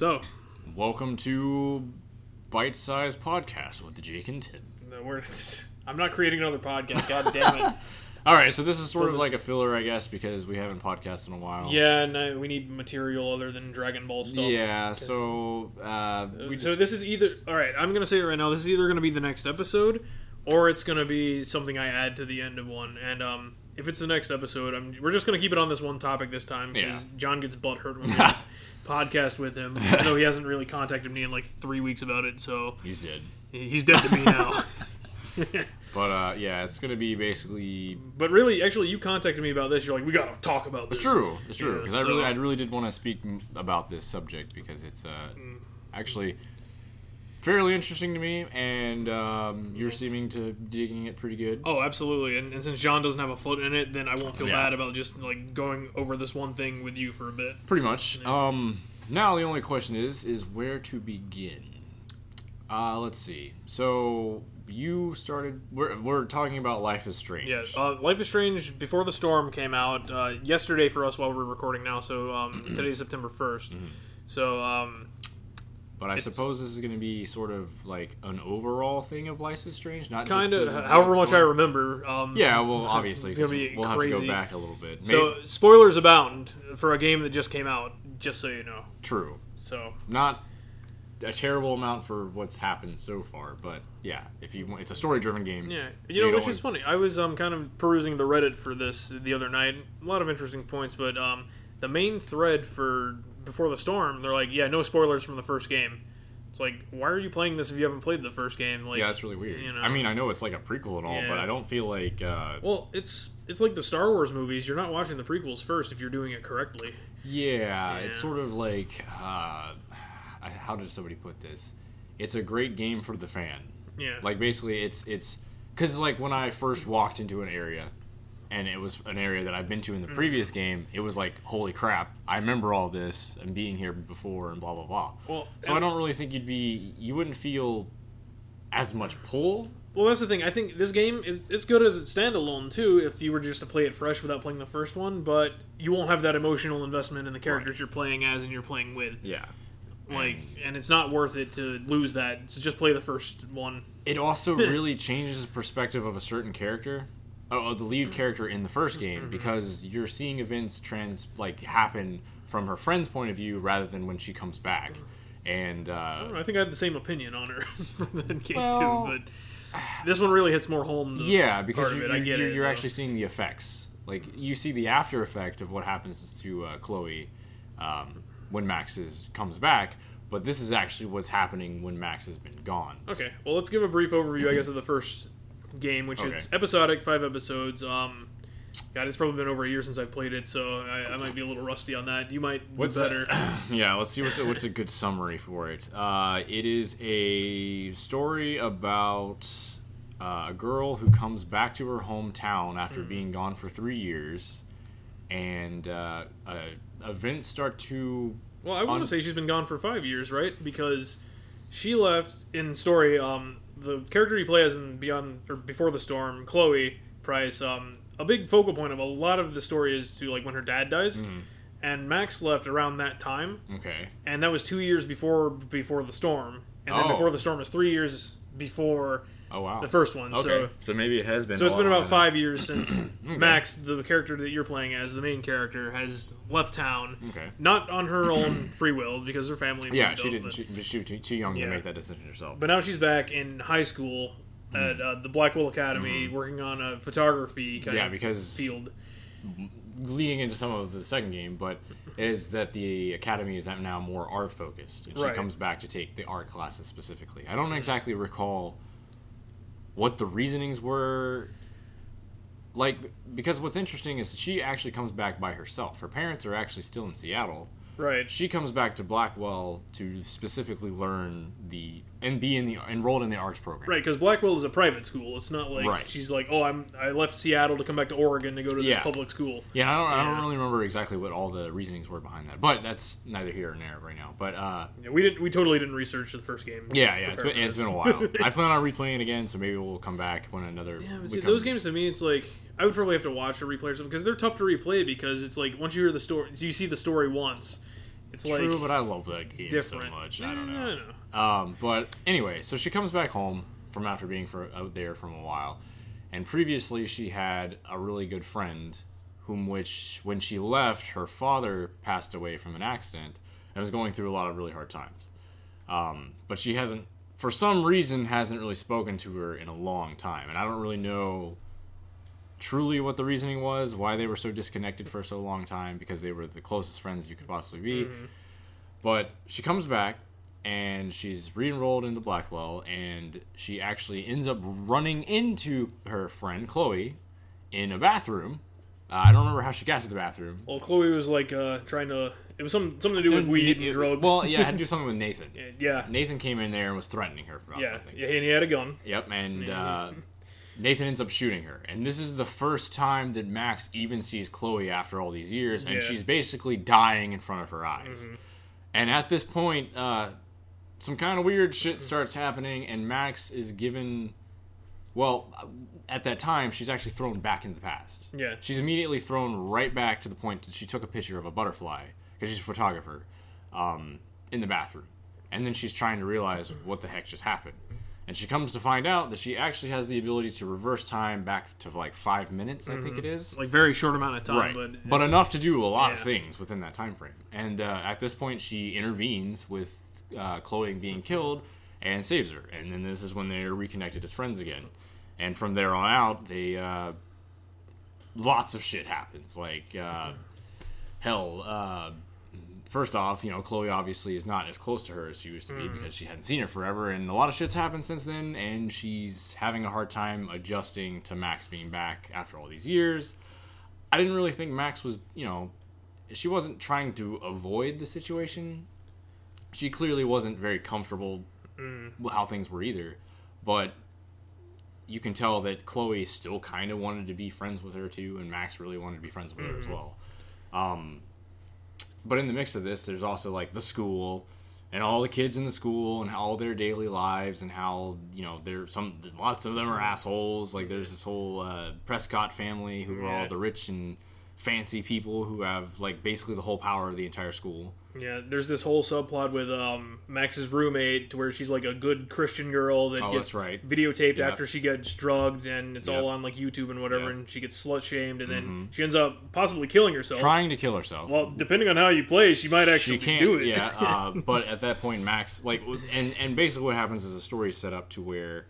So, Welcome to Bite Size Podcast with the Jake and Tim. no, we're, I'm not creating another podcast. God damn it. All right, so this is sort of like a filler, I guess, because we haven't podcasted in a while. Yeah, and I, we need material other than Dragon Ball stuff. Yeah. So uh, so just, this is either all right. I'm gonna say it right now. This is either gonna be the next episode, or it's gonna be something I add to the end of one. And um, if it's the next episode, I'm, we're just gonna keep it on this one topic this time because Yeah. John gets butt hurt when we podcast with him. Even though he hasn't really contacted me in like three weeks about it, so he's dead. he's dead to me now. But uh, yeah, it's gonna be basically. but really, actually, you contacted me about this. You're like, we gotta talk about this. It's true. It's true. Yeah, Because I really, I really did want to speak about this subject because it's uh, Mm. actually fairly interesting to me, and um, you're seeming to digging it pretty good. Oh, absolutely. And, and since John doesn't have a foot in it, then I won't feel Yeah. bad about just like going over this one thing with you for a bit. Pretty much. Um, now the only question is, is where to begin. Uh, let's see. So you started. We're, we're talking about Life is Strange. Yeah, uh, Life is Strange Before the Storm came out uh, yesterday for us while we're recording now. So um, today's September 1st. Mm-hmm. So um, but I it's- suppose this is going to be sort of like an overall thing of Life is Strange, not kind of, however much I remember. Um, Yeah, well, obviously, it's be we'll have to go back a little bit. So spoilers abound for a game that just came out. Just so you know. true, So not a terrible amount for what's happened so far, but yeah, if you want, it's a story-driven game. Yeah, so you know, don't which is funny. I was um kind of perusing the Reddit for this the other night. A lot of interesting points, but um the main thread for Before the Storm, they're like, yeah, no spoilers from the first game. It's like, why are you playing this if you haven't played the first game? Like, Yeah, that's really weird. you know. I mean, I know it's like a prequel and all, Yeah. but I don't feel like. Uh, well, it's it's like the Star Wars movies. You're not watching the prequels first if you're doing it correctly. Yeah, it's sort of like uh, how did somebody put this? It's a great game for the fan. Yeah, Like basically, it's it's because like when I first walked into an area, and it was an area that I've been to in the Mm-hmm. previous game, it was like holy crap! I remember all this and being here before and blah blah blah. well, So I don't really think you'd be you wouldn't feel as much pull. Well, that's the thing. I think this game it, it's good as it's standalone too. If you were just to play it fresh without playing the first one, but you won't have that emotional investment in the characters you're playing as and you're playing with. Yeah. Like, and it's not worth it to lose that. So just play the first one. it also really changes the perspective of a certain character oh, the Mm-hmm. lead character in the first game because you're seeing events trans like happen from her friend's point of view rather than when she comes back and I, uh, know, I think I had the same opinion on her from that game Well- too, but this one really hits more home. The yeah because part of you, it. I you're, get you're, it, you're actually seeing the effects like you see the after effect of what happens to uh, chloe um, when max is comes back but this is actually what's happening when max has been gone Okay, well, let's give a brief overview, I guess, of the first game, which Okay. it's episodic, five episodes. Um, God, it's probably been over a year since I played it, so I, I might be a little rusty on that. You might What's do better. yeah, let's see what's a, what's a good summary for it. Uh, it is a story about uh, a girl who comes back to her hometown after being gone for three years, and uh, uh, events start to. Well, I want to say she's been gone for five years, right? Because she left in story. Um, the character you play as in Beyond or Before the Storm, Chloe Price. Um, a big focal point of a lot of the story is to like when her dad dies, Mm-hmm. and Max left around that time, Okay. and that was two years before Before the Storm, and then Oh. Before the Storm is three years before Oh wow. the first one. Okay. So. So, maybe it has been. So a it's been lot about longer five years since Max, the character that you're playing as, the main character, has left town. Okay. Not on her own free will because her family. Yeah, she didn't. but- She, she was too, too young Yeah. to make that decision herself. But now she's back in high school at uh, the Blackwell Academy, working on a photography kind Mm-hmm. yeah, of because field. leading into some of the second game, but is that the academy is now more art focused, and she Right. comes back to take the art classes specifically. I don't exactly recall what the reasonings were. Like, because what's interesting is she actually comes back by herself. Her parents are actually still in Seattle. Right. She comes back to Blackwell to specifically learn the and be in the enrolled in the arts program. Right, because Blackwell is a private school. It's not like Right. she's like, oh, I'm I left Seattle to come back to Oregon to go to this Yeah. public school. Yeah, I don't, I don't really remember exactly what all the reasonings were behind that, but that's neither here nor there right now. But uh, Yeah, we didn't. We totally didn't research the first game. Yeah, yeah, it's Prepare been for it's been a while. I plan on replaying it again, so maybe we'll come back when another. Yeah, but we see, those games to me, it's like I would probably have to watch a replay or something because they're tough to replay because it's like once you hear the story, you see the story once, It's True, like but I love that game different. so much. I don't know. don't know. Um, but anyway, so she comes back home from after being for out there from a while, and previously she had a really good friend, whom which when she left, her father passed away from an accident and was going through a lot of really hard times. Um, but she hasn't, for some reason, hasn't really spoken to her in a long time, and I don't really know truly what the reasoning was, why they were so disconnected for so long time, because they were the closest friends you could possibly be. But she comes back and she's re-enrolled into Blackwell, and she actually ends up running into her friend Chloe in a bathroom. Uh, I don't remember how she got to the bathroom. Well, Chloe was like uh, trying to. It was some something to do with weed and It- drugs. Well, yeah, it had to do something with Nathan. yeah, Nathan came in there and was threatening her for about yeah, something. yeah. And he had a gun. Yep, and uh, Nathan ends up shooting her. And this is the first time that Max even sees Chloe after all these years, and Yeah. she's basically dying in front of her eyes. And at this point, uh, some kind of weird shit starts happening, and Max is given. Well, at that time, she's actually thrown back into the past. Yeah. She's immediately thrown right back to the point that she took a picture of a butterfly, because she's a photographer, um, in the bathroom. And then she's trying to realize what the heck just happened. And she comes to find out that she actually has the ability to reverse time back to like five minutes, I think it is. Like very short amount of time, Right, but but, enough to do a lot of things within that time frame. And uh, at this point, she intervenes with uh, Chloe being killed and saves her. And then this is when they're reconnected as friends again. And from there on out, they uh, lots of shit happens. Like uh, hell. First off, you know, Chloe obviously is not as close to her as she used to be mm. because she hadn't seen her forever, and a lot of shit's happened since then, and she's having a hard time adjusting to Max being back after all these years. I didn't really think Max was, you know, she wasn't trying to avoid the situation. She clearly wasn't very comfortable mm. with how things were either. But you can tell that Chloe still kind of wanted to be friends with her too, and Max really wanted to be friends with her as mm-hmm. well. Um, but in the mix of this, there's also like the school and all the kids in the school and all their daily lives and how you know there's some lots of them are assholes. Like there's this whole uh, Prescott family who are all the rich and fancy people who have like basically the whole power of the entire school. Yeah, there's this whole subplot with um, Max's roommate to where she's like a good Christian girl that Oh, gets right. videotaped Yeah. after she gets drugged and it's Yep. all on like YouTube and whatever. Mm-hmm. and she gets slut shamed and then she ends up possibly killing herself. Trying to kill herself. well, depending on how you play, she might actually she can't do it. yeah uh, but at that point max like and and basically what happens is the story is set up to where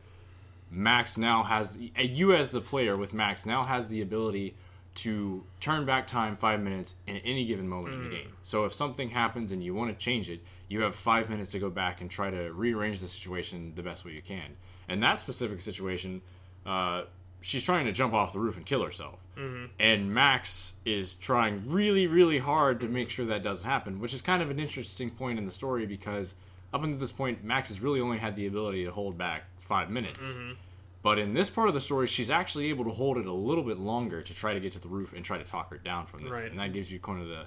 max now has the, you as the player with max now has the ability to turn back time five minutes in any given moment in the game. So if something happens and you want to change it you have five minutes to go back and try to rearrange the situation the best way you can. And that specific situation uh, she's trying to jump off the roof and kill herself. And Max is trying really, really hard to make sure that doesn't happen, which is kind of an interesting point in the story because up until this point, Max has really only had the ability to hold back five minutes. Mm-hmm. But in this part of the story, she's actually able to hold it a little bit longer to try to get to the roof and try to talk her down from this, Right. and that gives you kind of the.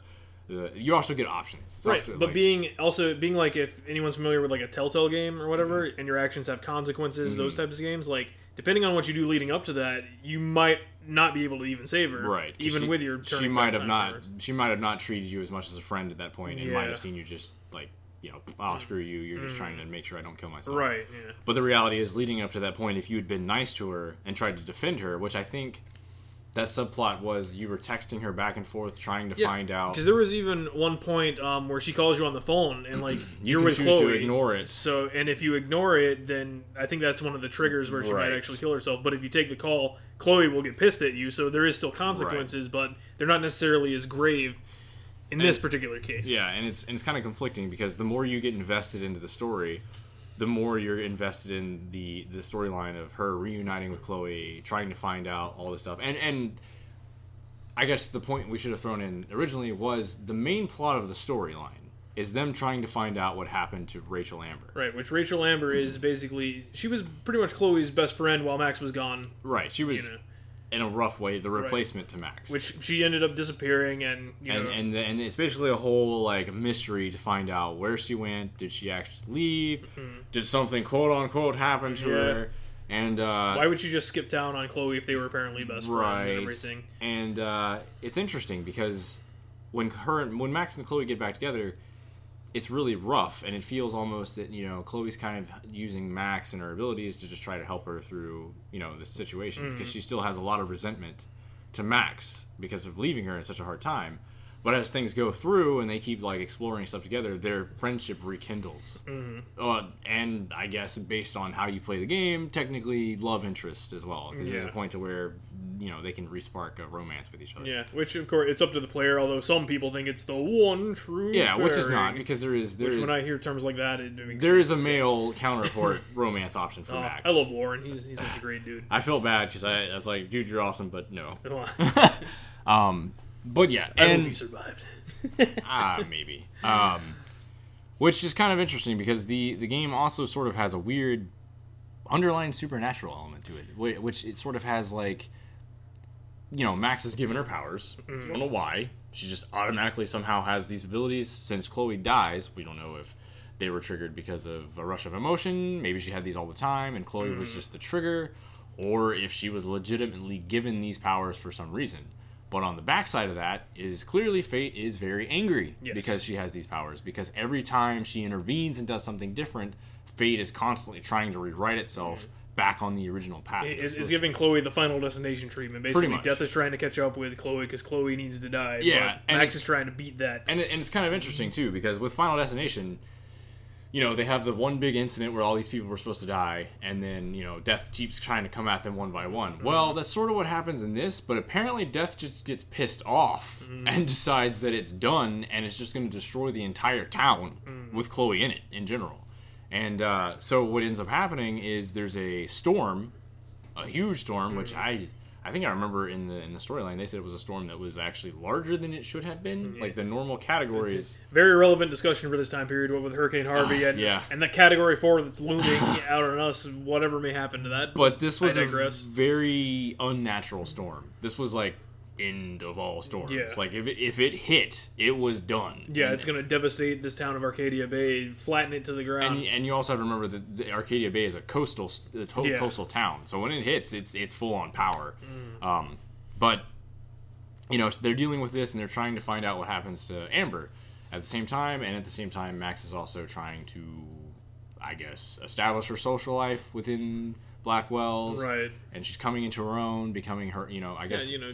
the you also get options. It's Right, but like- being also being like if anyone's familiar with like a Telltale game or whatever, Mm-hmm. and your actions have consequences, those types of games, like depending on what you do leading up to that, you might not be able to even save her, right Even she- with your she might have not she might have not treated you as much as a friend at that point, and might have seen you just like you know, oh screw you, you're just trying to make sure I don't kill myself, Mm. Right, yeah. But the reality is, leading up to that point, if you had been nice to her and tried to defend her, which I think that subplot was, you were texting her back and forth trying to find out. Because there was even one point um, where she calls you on the phone and like You are with choose to ignore it. So and if you ignore it, then I think that's one of the triggers where she Right. might actually kill herself. But if you take the call, Chloe will get pissed at you. So there is still consequences, but they're not necessarily as grave in this particular case. Yeah, and it's and it's kind of conflicting because the more you get invested into the story, the more you're invested in the the storyline of her reuniting with Chloe, trying to find out all this stuff, and and I guess the point we should have thrown in originally was the main plot of the storyline is them trying to find out what happened to Rachel Amber. Right, which Rachel Amber is basically she was pretty much Chloe's best friend while Max was gone, Right, she was you know, in a rough way the replacement to Max. which she ended up disappearing and you and know and and it's basically a whole like mystery to find out where she went. Did she actually leave? Did something quote unquote happen to Mm-hmm. Yeah. her? And uh, why would she just skip town on Chloe if they were apparently best friends and everything? And uh, it's interesting because when her when Max and Chloe get back together, it's really rough, and it feels almost that you know Chloe's kind of using Max and her abilities to just try to help her through you know this situation because mm. she still has a lot of resentment to Max because of leaving her in such a hard time. But as things go through and they keep like exploring stuff together, their friendship rekindles. Mm-hmm. Uh, and I guess based on how you play the game, technically love interest as well. Because there's a point to where you know they can respark a romance with each other. Yeah, which of course it's up to the player. Although some people think it's the one true. Yeah, which is not because there is there Which is when I hear terms like that, it makes there is a male counterpart romance option for Oh, Max. I love Warren. He's he's such a great dude. I felt bad because I, I was like, dude, you're awesome, but no. Um, but yeah, hope and he survived. ah, maybe. Um, which is kind of interesting because the the game also sort of has a weird underlying supernatural element to it, which it sort of has like, you know, Max has given her powers. Mm-hmm. Don't know why. She just automatically somehow has these abilities. Since Chloe dies, we don't know if they were triggered because of a rush of emotion. Maybe she had these all the time, and Chloe Mm-hmm. was just the trigger, or if she was legitimately given these powers for some reason. But on the backside of that is clearly Fate is very angry Yes. because she has these powers. Because every time she intervenes and does something different, Fate is constantly trying to rewrite itself back on the original path. it It's, it's giving Chloe the final destination treatment. Basically. Death is trying to catch up with Chloe because Chloe needs to die. Yeah, but and Max is trying to beat that. and, it, and it's kind of interesting too because with Final Destination, you know they have the one big incident where all these people were supposed to die, and then you know Death keeps trying to come at them one by one. Mm-hmm. Well, that's sort of what happens in this, but apparently Death just gets pissed off mm-hmm. and decides that it's done, and it's just going to destroy the entire town mm. with Chloe in it in general. And uh, so what ends up happening is there's a storm, a huge storm, which mm. I I think I remember in the in the storyline they said it was a storm that was actually larger than it should have been. Like the normal categories. Very relevant discussion for this time period with Hurricane Harvey and Ah, yeah. and the Category Four that's looming out on us. Whatever may happen to that, But this was a very unnatural storm. This was like end of all storms. Yeah. Like if it, if it hit, it was done. yeah, And- it's going to devastate this town of Arcadia Bay, flatten it to the ground. and, and you also have to remember that the Arcadia Bay is a coastal, a total Yeah. coastal town. So when it hits, it's it's full on power. Mm. Um, but you know they're dealing with this and they're trying to find out what happens to Amber at the same time, and at the same time, Max is also trying to, I guess, establish her social life within Blackwell's. Right. And she's coming into her own, becoming her. You know, I yeah, guess you know,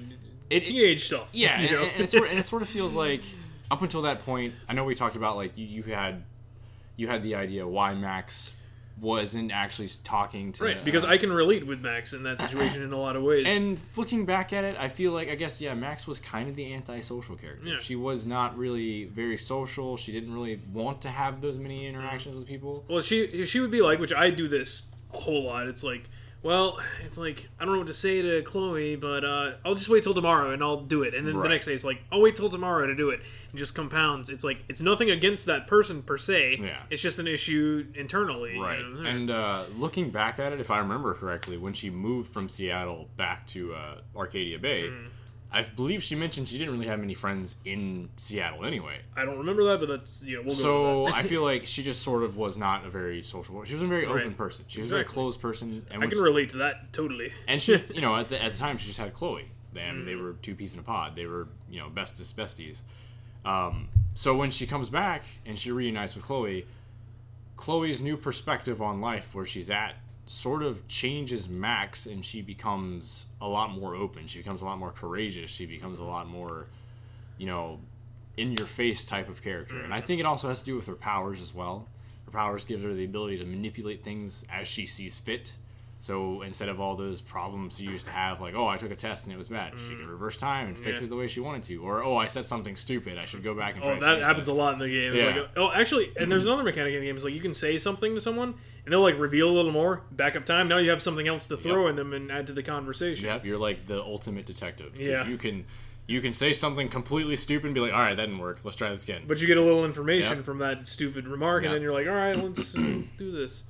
It- teenage stuff. yeah, you and, know? and, it sort of, and it sort of feels like up until that point, I know we talked about like you, you had you had the idea why Max wasn't actually talking to right because uh, I can relate with Max in that situation in a lot of ways. and looking back at it, I feel like I guess yeah, Max was kind of the antisocial character. Yeah. She was not really very social. She didn't really want to have those many interactions with people. Well, she she would be like, which I do this a whole lot. It's like, well, it's like I don't know what to say to Chloe, but uh, I'll just wait till tomorrow and I'll do it. And then the next day it's like, I'll wait till tomorrow to do it. It just compounds. It's like it's nothing against that person per se. Yeah. It's just an issue internally. you Right. know? And uh, looking back at it, if I remember correctly, when she moved from Seattle back to uh, Arcadia Bay, Mm. I believe she mentioned she didn't really have many friends in Seattle anyway. I don't remember that, but that's you know we'll. So. I feel like she just sort of was not a very social. She was a very open Right. person. She was a very closed person, and I can she- relate to that totally. and she, you know, at the, at the time she just had Chloe. And Mm. they were two peas in a pod. They were, you know, bestest besties. Um, so when she comes back and she reunites with Chloe, Chloe's new perspective on life, where she's at, sort of changes Max, and she becomes a lot more open. She becomes a lot more courageous. She becomes a lot more, you know, in your face type of character. And I think it also has to do with her powers as well. Her powers gives her the ability to manipulate things as she sees fit. So instead of all those problems she used to have, like, oh, I took a test and it was bad, she can reverse time and fix Yeah. it the way she wanted to. Or, oh, I said something stupid, I should go back and try Oh, that happens a lot in the game. Yeah. like, oh, actually, and there's another mechanic in the game. Is like you can say something to someone, and they'll like reveal a little more. Backup time. Now you have something else to throw Yep. in them and add to the conversation. Yep, you're like the ultimate detective. Yeah. You can you can say something completely stupid and be like, all right, that didn't work. Let's try this again. But you get a little information from that stupid remark, and then you're like, all right, let's, let's do this.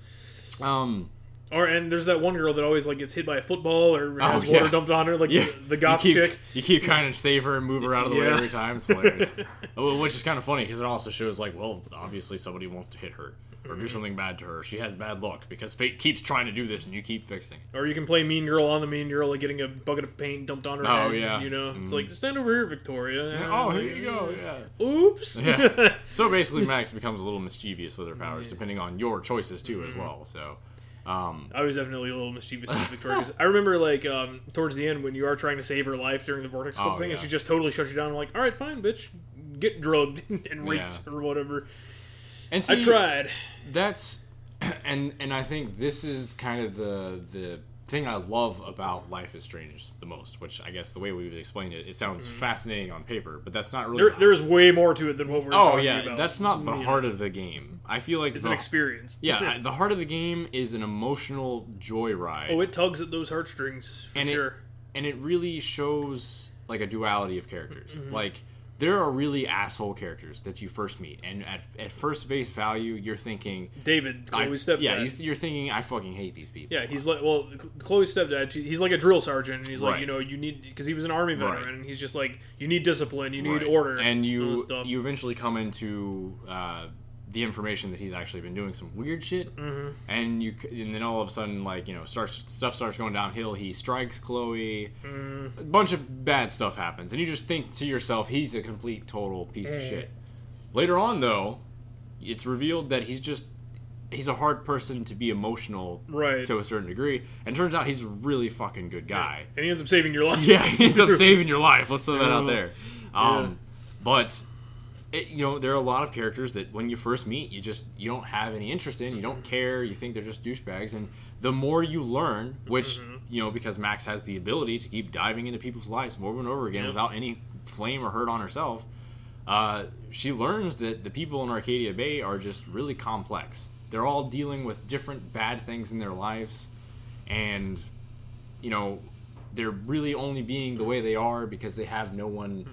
Um, Or and there's that one girl that always like gets hit by a football or has Oh, yeah. water dumped on her, like Yeah, the, the goth you keep, chick. You keep trying to save her and move her out of the way every time. It's hilarious. Which is kind of funny because it also shows like, well, obviously somebody wants to hit her or Mm-hmm. do something bad to her. She has bad luck because fate keeps trying to do this and you keep fixing. Or you can play mean girl on the mean girl, like getting a bucket of paint dumped on her Oh, head. yeah. You know, it's Mhm. like stand over here, Victoria. Oh, here you go. Yeah. Oops. Yeah. So basically, Max becomes a little mischievous with her powers, Yeah. depending on your choices too, Mm-hmm. as well. So, um, I was definitely a little mischievous with Victoria. 'cause I remember, like, um, towards the end when you are trying to save her life during the vortex Oh, thing, and she just totally shuts you down. I'm like, all right, fine, bitch, get drugged and raped Yeah. or whatever. and I tried. that's and and I think this is kind of the the thing I love about Life is Strange the most, which I guess the way we've explained it, it sounds fascinating on paper, but that's not really. There, there's way more to it than what we're oh talking yeah, about. that's not the know, heart of the game. I feel like It's the, an experience. yeah, the heart of the game is an emotional joyride. oh, it tugs at those heartstrings for and sure. it and it really shows like a duality of characters. Mm-hmm. Like there are really asshole characters that you first meet, and at, at first face value, you're thinking, David, Chloe's stepdad. yeah, you, you're thinking, I fucking hate these people. Yeah, he's like, well, Chloe's stepdad. He's like a drill sergeant, and he's like, Right. you know, you need because he was an army veteran, Right. and he's just like, you need discipline, you need Right. order, and you stuff. you eventually come into uh, the information that he's actually been doing some weird shit, Mm-hmm. and you and then all of a sudden like you know starts stuff starts going downhill. He strikes Chloe, Mm-hmm. a bunch of bad stuff happens, and you just think to yourself, he's a complete total piece of Mm. shit. Later on, though, it's revealed that he's just he's a hard person to be emotional right. to a certain degree, and turns out he's a really fucking good guy. and he ends up saving your life. Yeah, he ends up saving your life. Let's throw that out there. Um, But it, you know, there are a lot of characters that when you first meet, you just you don't have any interest in. You don't care. You think they're just douchebags. And the more you learn, which Mm-hmm. you know, because Max has the ability to keep diving into people's lives over and over again Yep. without any flame or hurt on herself. Uh, she learns that the people in Arcadia Bay are just really complex. They're all dealing with different bad things in their lives, and you know, they're really only being the way they are because they have no one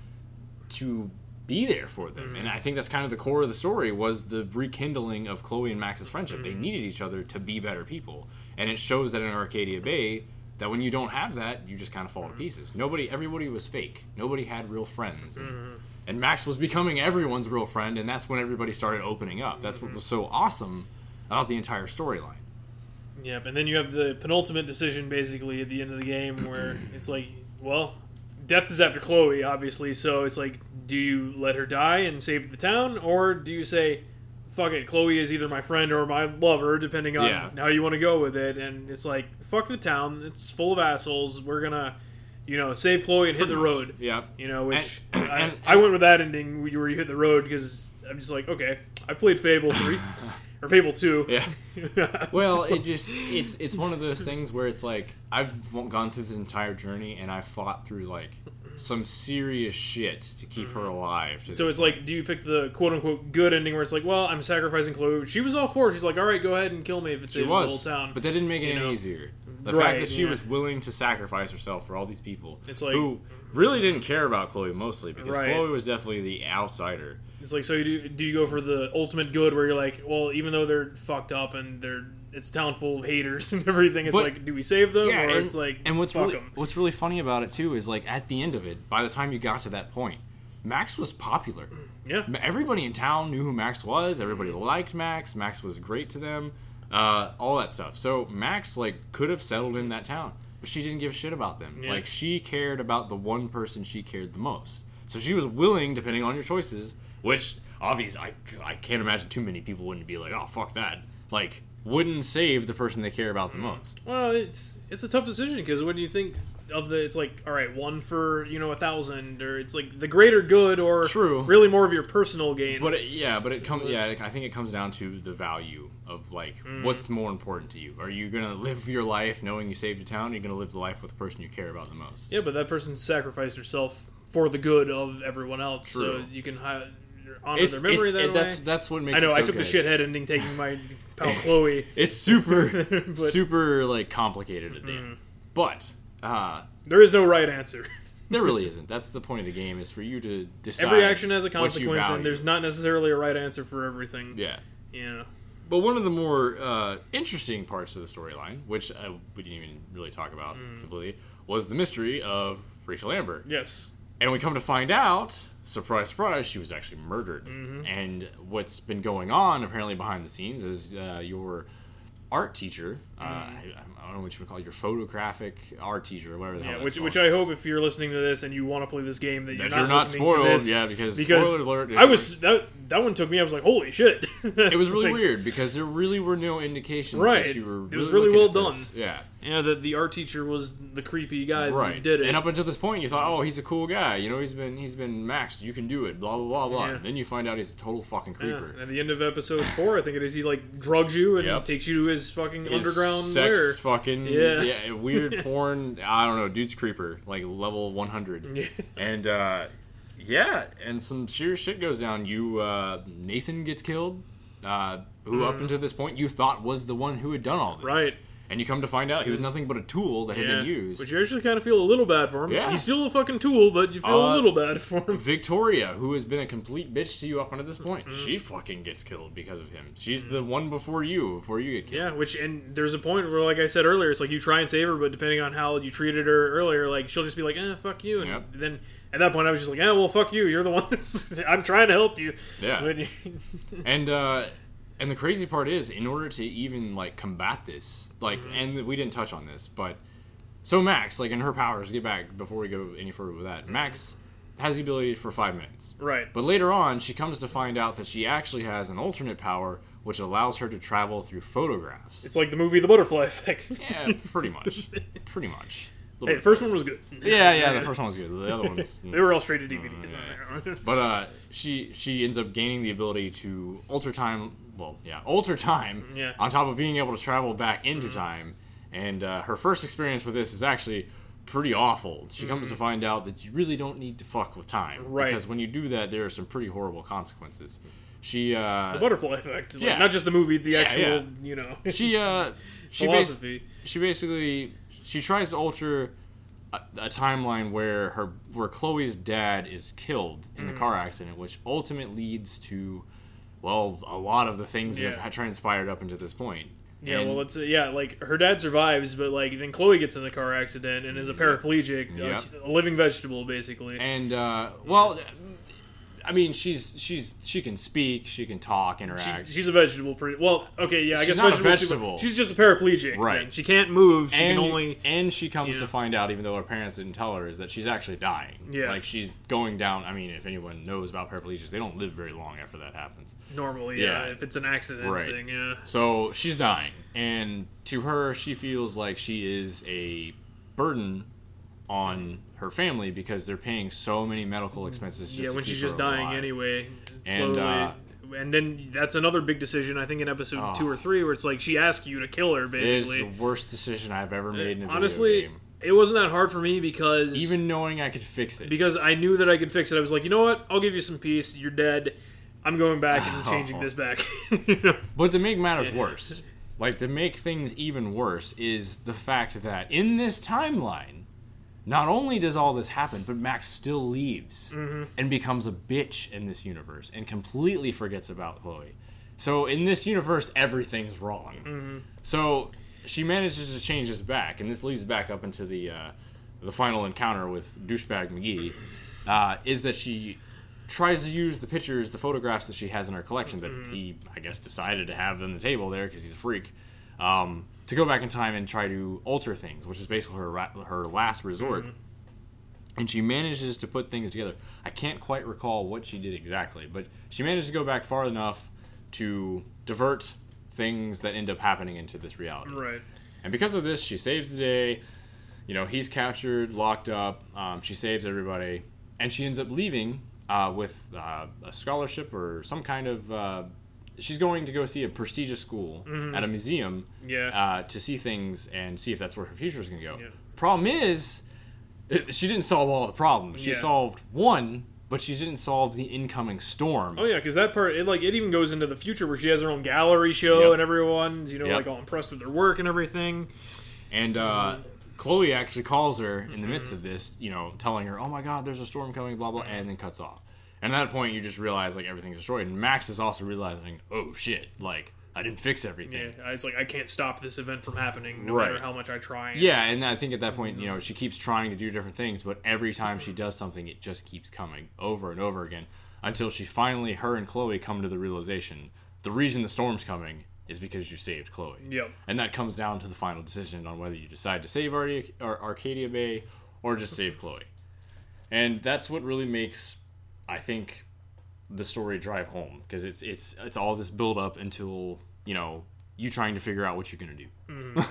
to be there for them. And mm. I think that's kind of the core of the story was the rekindling of Chloe and Max's friendship. They mm. needed each other to be better people. And it shows that in Arcadia Bay that when you don't have that, you just kind of fall to mm. pieces. Nobody everybody was fake. Nobody had real friends. And, mm-hmm. and Max was becoming everyone's real friend and that's when everybody started opening up. That's what mm-hmm. was so awesome about the entire storyline. Yep, and then you have the penultimate decision basically at the end of the game where it's like, well, death is after Chloe, obviously, so it's like, do you let her die and save the town, or do you say, fuck it, Chloe is either my friend or my lover, depending on Yeah. how you want to go with it, and it's like, fuck the town, it's full of assholes, we're gonna, you know, save Chloe and hit the much. road. Yeah. You know, which And- I, and- I went with that ending where you hit the road because I'm just like, okay, I played Fable 3, or Fable 2. Yeah. Well, it just it's it's one of those things where it's like I've gone through this entire journey and I've fought through like some serious shit to keep her mm-hmm. alive. So it's like, do you pick the quote unquote good ending where it's like, well, I'm sacrificing Chloe. She was all for it. She's like, all right, go ahead and kill me if it she saves the whole town. but that didn't make it you any know. easier. The Right, fact that she yeah. was willing to sacrifice herself for all these people It's like- who really didn't care about Chloe mostly because Right. Chloe was definitely the outsider. it's like, so you do, do you go for the ultimate good where you're like, well, even though they're fucked up and they're it's town full of haters and everything, it's But- like, do we save them or and, it's like, and what's fuck really 'em. what's really funny about it too is like at the end of it, by the time you got to that point, Max was popular. Yeah, Everybody in town knew who Max was. Everybody liked Max. Max was great to them. Uh, all that stuff. So Max like could have settled in that town, but she didn't give a shit about them. Yeah. Like she cared about the one person she cared the most. So she was willing, depending on your choices, which obvious I I can't imagine too many people wouldn't be like, oh fuck that. Like wouldn't save the person they care about the most. Well, it's it's a tough decision because what do you think of the? It's like all right, one for you know a thousand, or it's like the greater good, or True. really more of your personal gain. But it, yeah, but it comes. Yeah, I think it comes down to the value of like Mm. what's more important to you. Are you gonna live your life knowing you saved a town? Or are you gonna live the life with the person you care about the most? yeah, but that person sacrificed herself for the good of everyone else, so you can hi- honor It's, their memory it's- that it- way. that's that's what makes. I know. It so I took good. the shithead ending, taking my pal Chloe. It's super, But- super like complicated at the end. But uh, There is no right answer. there really isn't. That's the point of the game is for you to decide. Every action has a consequence, and there's not necessarily a right answer for everything. Yeah. Yeah. But one of the more uh, interesting parts of the storyline, which uh, we didn't even really talk about Mm. completely, was the mystery of Rachel Amber. Yes. And we come to find out, surprise, surprise, she was actually murdered. Mm-hmm. And what's been going on apparently behind the scenes is uh, your art teacher, uh. I, I don't know what you would call it, your photographic art teacher, or whatever the Yeah, hell which which. I hope if you're listening to this and you want to play this game that you're not, you're not listening spoiled, to this, yeah, because, because spoiler alert. I was that that one took me. I was like, holy shit! It was really weird because there really were no indications Right. that you were. It was really really well at this. done. Yeah. Yeah, the the art teacher was the creepy guy Right. that did it. And up until this point, you thought, oh, he's a cool guy. You know, he's been he's been maxed. You can do it. Blah blah blah blah. Yeah. Then you find out he's a total fucking creeper. and at the end of episode four, I think it is, he like drugs you and Yep. takes you to his fucking His underground sex lair. Fucking Yeah. yeah. weird porn. I don't know, dude's creeper like level one hundred. Yeah. And uh, yeah, and some serious shit goes down. You uh, Nathan gets killed, uh, who up until this point you thought was the one who had done all this. Mm. Right. And you come to find out he was nothing but a tool that had been used. But you actually kind of feel a little bad for him. Yeah. He's still a fucking tool, but you feel a Uh, little bad for him. Victoria, who has been a complete bitch to you up until this point, Mm-hmm. she fucking gets killed because of him. She's the one before you, before you get killed. Yeah, which and there's a point where, like I said earlier, it's like you try and save her, but depending on how you treated her earlier, like she'll just be like, "eh, fuck you," and Yep. then at that point I was just like, "eh, well, fuck you. You're the one that's I'm trying to help you." Yeah. You- And uh, and the crazy part is, in order to even like combat this, like, Mm-hmm. and we didn't touch on this, but so Max, like in her powers, get back before we go any further with that. Max has the ability for five minutes. right. But later on, she comes to find out that she actually has an alternate power which allows her to travel through photographs. It's like the movie The Butterfly Effect. yeah, pretty much. Pretty much. Hey, the first one was good. Yeah, yeah, the first one was good. The other ones, They were all straight to DVD. but uh, she she ends up gaining the ability to alter time. Well, yeah, alter time. Yeah. On top of being able to travel back into Mm-hmm. time, and uh, her first experience with this is actually pretty awful. She comes to find out that you really don't need to fuck with time, Mm-hmm. Right. Because when you do that, there are some pretty horrible consequences. She uh, the Butterfly Effect. Like, yeah. Not just the movie, the actual, yeah. you know, she uh she bas- philosophy. she basically she tries to alter a, a timeline where her where Chloe's dad is killed in Mm. the car accident, which ultimately leads to well a lot of the things that have transpired up until this point. Yeah, And- well, it's uh, yeah, like her dad survives, but like then Chloe gets in the car accident and is a paraplegic, Yep. a living vegetable, basically. and uh, well, I mean she's she's she can speak, she can talk, She, interact. she's a vegetable. Pretty well. Okay, yeah, I She's guess not a vegetable. vegetable. She's just a paraplegic. Right. then. She can't move. She and, can only. and she comes Yeah. to find out, even though her parents didn't tell her, is that she's actually dying. Yeah. like she's going down. I mean, if anyone knows about paraplegics, they don't live very long after that happens. Normally, yeah, Yeah. if it's an accident Right. thing, yeah. So she's dying, and to her, she feels like she is a burden on her family because they're paying so many medical expenses. Just yeah, when she's just dying alive. anyway, And, uh, and then that's another big decision. I think in episode Oh. two or three, where it's like she asks you to kill her, Basically, It is the worst decision I've ever made in a Honestly, video game. it wasn't that hard for me because Even knowing I could fix it. because I knew that I could fix it. I was like, you know what? I'll give you some peace. You're dead. I'm going back and changing this back. You know? But to make matters worse, like to make things even worse, is the fact that in this timeline, not only does all this happen, but Max still leaves and becomes a bitch in this universe and completely forgets about Chloe. So in this universe, everything's wrong. So she manages to change this back, and this leads back up into the uh, the final encounter with douchebag McGee. Uh, is that she tries to use the pictures, the photographs that she has in her collection that he, I guess, decided to have on the table there because he's a freak, um, to go back in time and try to alter things, which is basically her her last resort. And she manages to put things together. I can't quite recall what she did exactly, but she managed to go back far enough to divert things that end up happening into this reality. right. And because of this, she saves the day. You know, he's captured, locked up. Um, she saves everybody, and she ends up leaving uh, with uh, a scholarship or some kind of. Uh, she's going to go see a prestigious school at a museum Yeah. uh, to see things and see if that's where her future is going to go. Yeah. Problem is, she didn't solve all the problems. She Yeah. solved one, but she didn't solve the incoming storm. Oh yeah, because that part it like it even goes into the future where she has her own gallery show Yep. and everyone's you know Yep. like all impressed with her work and everything. And uh, Chloe actually calls her in the Mm-hmm. midst of this, you know, telling her, "Oh my God, there's a storm coming," blah blah, and then cuts off. And at that point, you just realize like everything's destroyed. And Max is also realizing, "Oh shit, like I didn't fix everything. Yeah, it's like I can't stop this event from happening, no Right. matter how much I try. and- Yeah, and I think at that point, you know, she keeps trying to do different things, but every time she does something, it just keeps coming over and over again until she finally, her and Chloe come to the realization the reason the storm's coming is because you saved Chloe. Yep. And that comes down to the final decision on whether you decide to save Arcadia, or Arcadia Bay or just save Chloe. And that's what really makes, I think, the story drive home because it's it's it's all this build up until you know you trying to figure out what you're gonna do.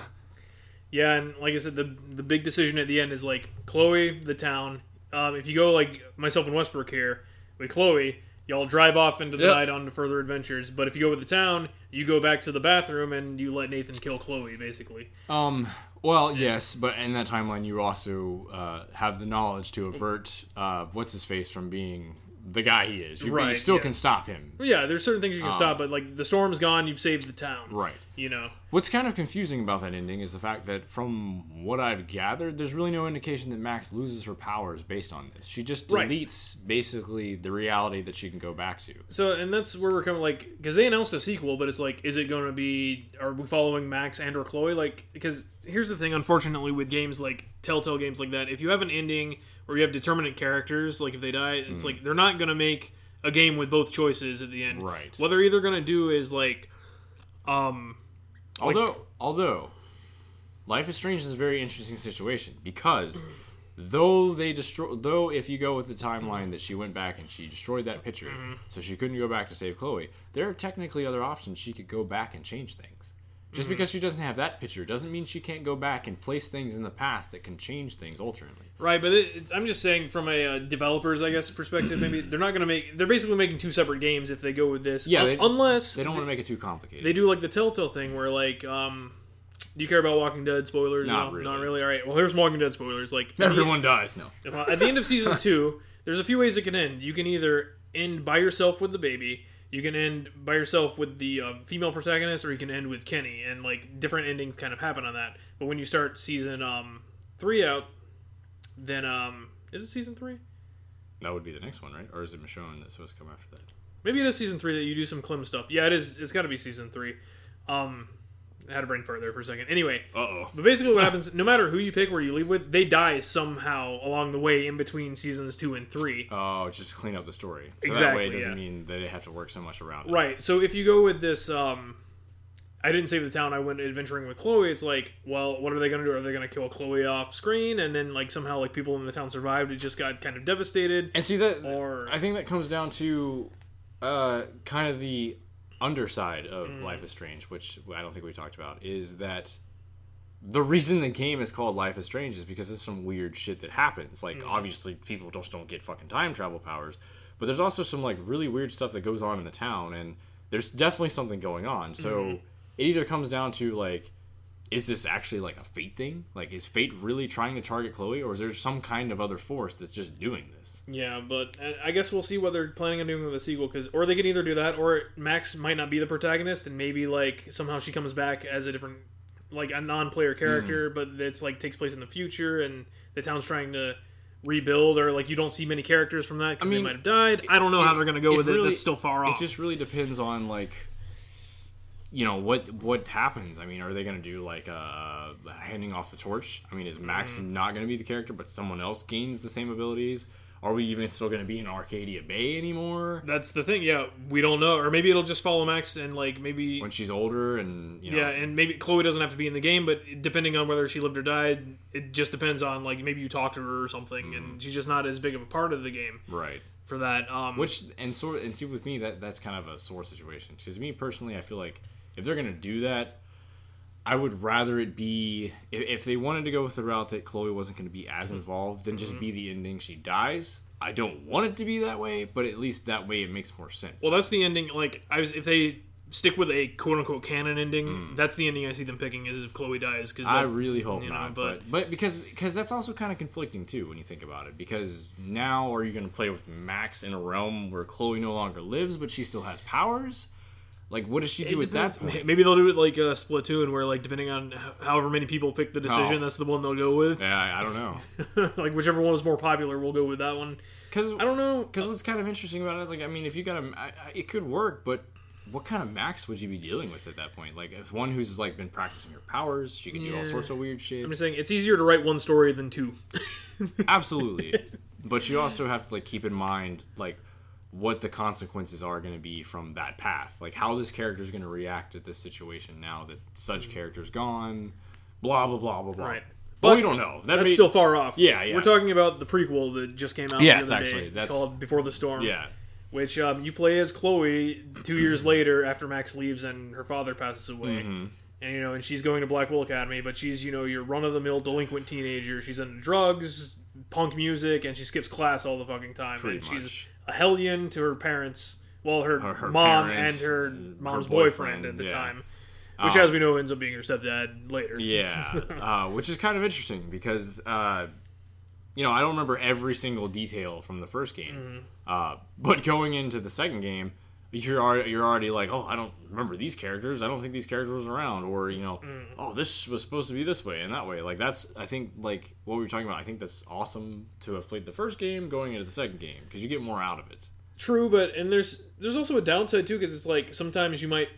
Yeah, and like I said, the the big decision at the end is like Chloe, the town. Um, if you go like myself and Westbrook here with Chloe, y'all drive off into the Yep. night on to further adventures. But if you go with the town, you go back to the bathroom and you let Nathan kill Chloe, basically. Um. Well, yes, but in that timeline, you also uh, have the knowledge to avert uh, what's his face from being the guy he is. You, you Right, still yeah. can stop him. Yeah, there's certain things you can um, stop, but like the storm's gone, you've saved the town. Right. You know. What's kind of confusing about that ending is the fact that, from what I've gathered, there's really no indication that Max loses her powers based on this. She just Right. deletes basically the reality that she can go back to. So, and that's where we're coming, like, because they announced a sequel, but it's like, is it going to be, are we following Max and or Chloe? Like, because here's the thing, unfortunately, with games like Telltale games like that, if you have an ending or you have determinate characters, like if they die, it's like they're not going to make a game with both choices at the end. Right. What they're either going to do is like, um, Although, although, Life is Strange is a very interesting situation because though they destroy, though if you go with the timeline that she went back and she destroyed that picture, so she couldn't go back to save Chloe. There are technically other options. She could go back and change things. Just because she doesn't have that picture doesn't mean she can't go back and place things in the past that can change things alternately. right, but it, I'm just saying from a uh, developer's, I guess, perspective, maybe they're not going to make, they're basically making two separate games if they go with this. Yeah, Un- they- unless They don't want to make it too complicated. They do like the Telltale thing where like um do you care about Walking Dead spoilers? Not no, really. not really. All right. Well, here's Walking Dead spoilers. Like at the- Everyone dies. No. at the end of season two, there's a few ways it can end. You can either end by yourself with the baby. You can end by yourself with the uh, female protagonist, or you can end with Kenny, and like different endings kind of happen on that. But when you start season um three out, then um is it season three? That would be the next one, right? Or is it Michonne that's supposed to come after that? Maybe it is season three that you do some Clem stuff. Yeah, it is. It's got to be season three. Um, had a brain fart there for a second. Anyway, Uh oh. But basically, what happens, no matter who you pick, where you leave with, they die somehow along the way in between seasons two and three. Oh, just to clean up the story. So that Exactly, way it doesn't yeah. mean that they have to work so much around it. Right. So if you go with this, um, I didn't save the town. I went adventuring with Chloe. It's like, well, what are they going to do? Are they going to kill Chloe off screen, and then like somehow like people in the town survived? It just got kind of devastated. And see that Or- I think that comes down to uh, kind of the underside of Mm. Life is Strange, which I don't think we talked about, is that the reason the game is called Life is Strange is because there's some weird shit that happens. Like Mm. obviously people just don't get fucking time travel powers, but there's also some like really weird stuff that goes on in the town, and there's definitely something going on. So Mm-hmm. it either comes down to like is this actually like a fate thing? Like, is fate really trying to target Chloe, or is there some kind of other force that's just doing this? Yeah, but uh, I guess we'll see what they're planning on doing with the sequel, because or they can either do that, or Max might not be the protagonist, and maybe like somehow she comes back as a different, like a non-player character, but it's like takes place in the future, and the town's trying to rebuild, or like you don't see many characters from that because mean, they might have died. I don't know how they're gonna go it with it. really- That's still far off. It just really depends on like, you know, what what happens. I mean, are they going to do like uh, handing off the torch? I mean, is Max Mm-hmm. not going to be the character, but someone else gains the same abilities? Are we even still going to be in Arcadia Bay anymore That's the thing. Yeah, we don't know, or maybe it'll just follow Max, and like maybe when she's older and you know? Yeah, and maybe Chloe doesn't have to be in the game, but depending on whether she lived or died, it just depends on like maybe you talk to her or something, and she's just not as big of a part of the game right. for that. Um, Which and sort and see with me that that's kind of a sore situation. Because me personally, I feel like if they're gonna do that, I would rather it be if, they wanted to go with the route that Chloe wasn't going to be as involved, then just mm-hmm. be the ending she dies. I don't want it to be that way, but at least that way it makes more sense. well, that's the ending. Like I was, if they stick with a quote unquote canon ending, mm. that's the ending I see them picking is if Chloe dies because I really hope you know, not, but- but, but because because that's also kind of conflicting too when you think about it. Because now are you going to play with Max in a realm where Chloe no longer lives, but she still has powers? Like, what does she do It at that point? Maybe they'll do it like a Splatoon, where like depending on however many people pick the decision, Oh. that's the one they'll go with. Yeah, I, I don't know. like whichever one is more popular, we'll go with that one. Because I don't know. Because what's kind of interesting about it is like, I mean, if you got a, I, I, it could work, but what kind of max would you be dealing with at that point? Like, as one who's like been practicing her powers, she can do all sorts of weird shit. I'm just saying it's easier to write one story than two. Absolutely, but you also have to like keep in mind like what the consequences are going to be from that path. Like how this character is going to react at this situation now that such character's gone. Blah blah blah blah blah. Mm. Right. But, But we don't know. That That's may- still far off. Yeah, yeah. We're talking about the prequel that just came out Yes, the other actually, day that's- called Before the Storm. yeah. Which um, you play as Chloe two years later after Max leaves and her father passes away. Mm-hmm. And you know, and she's going to Blackwell Academy, but she's you know your run of the mill delinquent teenager. She's into drugs, punk music, and she skips class all the fucking time. Pretty and she's much. A hellion to her parents. Well, her, Her- her mom parents, and her her mom's boyfriend, boyfriend, at the yeah. time, which, Um, as we know, ends up being her stepdad later. Yeah, uh, which is kind of interesting because uh, you know I don't remember every single detail from the first game, Mm-hmm. uh, but going into the second game, you're already, you're already like, oh, I don't remember these characters. I don't think these characters were around, or you know, Mm. oh, this was supposed to be this way and that way. Like that's I think like what we were talking about. I think that's awesome to have played the first game going into the second game because you get more out of it. True, but and there's there's also a downside too because it's like sometimes you might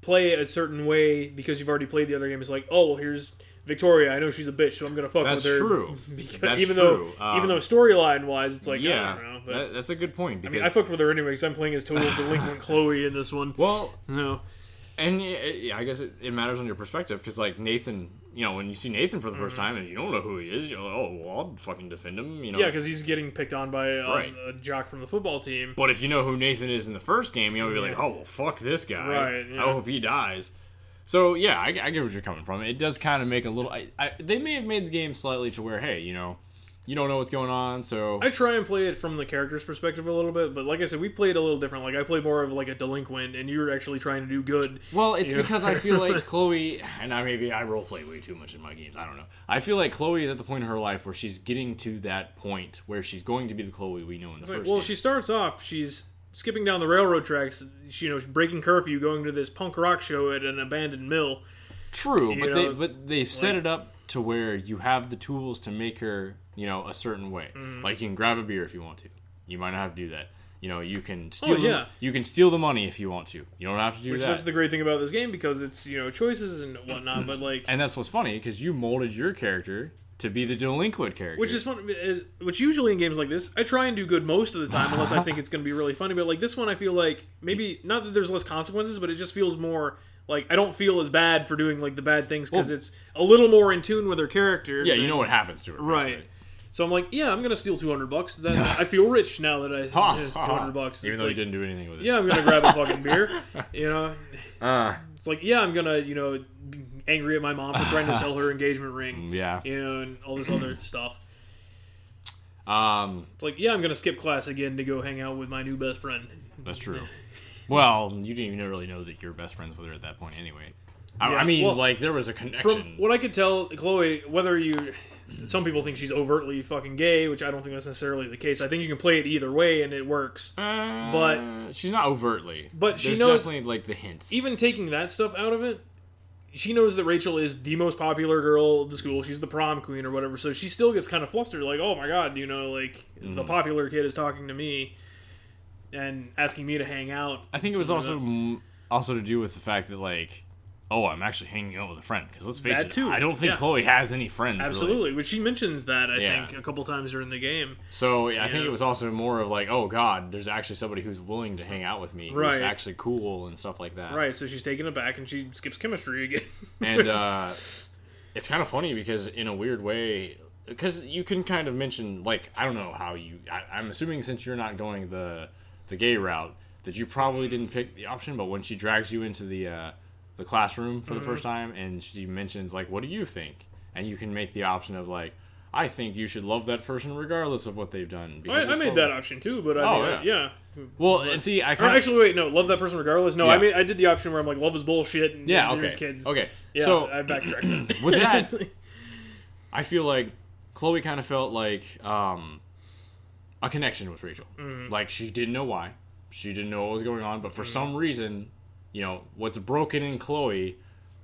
play a certain way because you've already played the other game. It's like, oh, well, here's Victoria. I know she's a bitch, so I'm gonna fuck That's with her. true. Because That's even true. though Um, even though storyline wise, it's like yeah, know. That, that's a good point I mean, I fucked with her anyway because I'm playing as total delinquent Chloe in this one. well, No, And yeah, I guess it, it matters on your perspective because, like Nathan, you know, when you see Nathan for the Mm-hmm. first time and you don't know who he is, you're like, oh, well, I'll fucking defend him, you know. yeah, because he's getting picked on by um, Right. a jock from the football team. but if you know who Nathan is in the first game, you'll be like, Yeah. oh, well, fuck this guy. Right, yeah. I hope he dies. So yeah, I, I get where you're coming from. It does kind of make a little. I, I, they may have made the game slightly to where, hey, you know, you don't know what's going on, so I try and play it from the character's perspective a little bit, but like I said, we played a little different. Like I play more of like a delinquent, and you're actually trying to do good. Well, it's You know? because I feel like Chloe, and I maybe I role play way too much in my games. I don't know. I feel like Chloe is at the point in her life where she's getting to that point where she's going to be the Chloe we know in the like, first. well, game. she starts off. She's skipping down the railroad tracks. You know, breaking curfew, going to this punk rock show at an abandoned mill. true, you but know, they but they set like- it up to where you have the tools to make her, you know, a certain way. Mm-hmm. Like you can grab a beer if you want to. You might not have to do that. You know, you can steal. Oh, yeah. the, you can steal the money if you want to. You don't have to do that. Which that. that's the great thing about this game because it's you know choices and whatnot. but like, and that's what's funny because you molded your character to be the delinquent character. which is fun. Is, which usually in games like this, I try and do good most of the time, unless I think it's going to be really funny. But like this one, I feel like maybe not that there's less consequences, but it just feels more. Like I don't feel as bad for doing like the bad things because Well- it's a little more in tune with her character. yeah, you know what happens to her. Right. basically. So I'm like, yeah, I'm gonna steal 200 bucks. Then I feel rich now that I Ha, 200 bucks. Even It's though like, you didn't do anything with it. yeah, I'm gonna grab a fucking beer. You know, Uh, it's like, yeah, I'm gonna, you know, be angry at my mom for trying to sell her engagement ring. yeah. You know, and all this other stuff. Um, It's like, yeah, I'm gonna skip class again to go hang out with my new best friend. that's true. Well, you didn't even really know that you're best friends with her at that point, anyway. I, Yeah, I mean, well, like there was a connection. From what I could tell, Chloe, whether you, some people think she's overtly fucking gay, which I don't think that's necessarily the case. I think you can play it either way and it works. Uh, but- she's not overtly. but she knows- definitely like the hints. even taking that stuff out of it, she knows that Rachel is the most popular girl of the school. She's the prom queen or whatever. So she still gets kind of flustered, like, "Oh my god, you know, like Mm-hmm. the popular kid is talking to me and asking me to hang out." I think it was also like mm, also to do with the fact that like, oh, I'm actually hanging out with a friend. Because let's face That it, too, I don't think yeah. Chloe has any friends. that. really. absolutely. Which she mentions that I Yeah. think a couple times during the game. So I think it was also more of like, oh god, there's actually somebody who's willing to hang out with me, right. who's actually cool and stuff like that. Right. So she's taken it back and she skips chemistry again. and uh, it's kind of funny because in a weird way because you can kind of mention like i don't know how you I, i'm assuming since you're not going the the gay route that you probably didn't pick the option but when she drags you into the uh, the classroom for the Mm-hmm. first time and she mentions like what do you think and you can make the option of like i think you should love that person regardless of what they've done I, because I made probably- that option too, but I Oh, mean, yeah. yeah. well and see i kind of actually, wait, no, love that person regardless. No, I mean, I did the option where I'm like, love is bullshit. And yeah and okay kids. okay Yeah, so I backtracked. with that, I feel like Chloe kind of felt like um, a connection with Rachel. Mm-hmm. Like she didn't know why, she didn't know what was going on, but for Mm-hmm. some reason, you know, what's broken in Chloe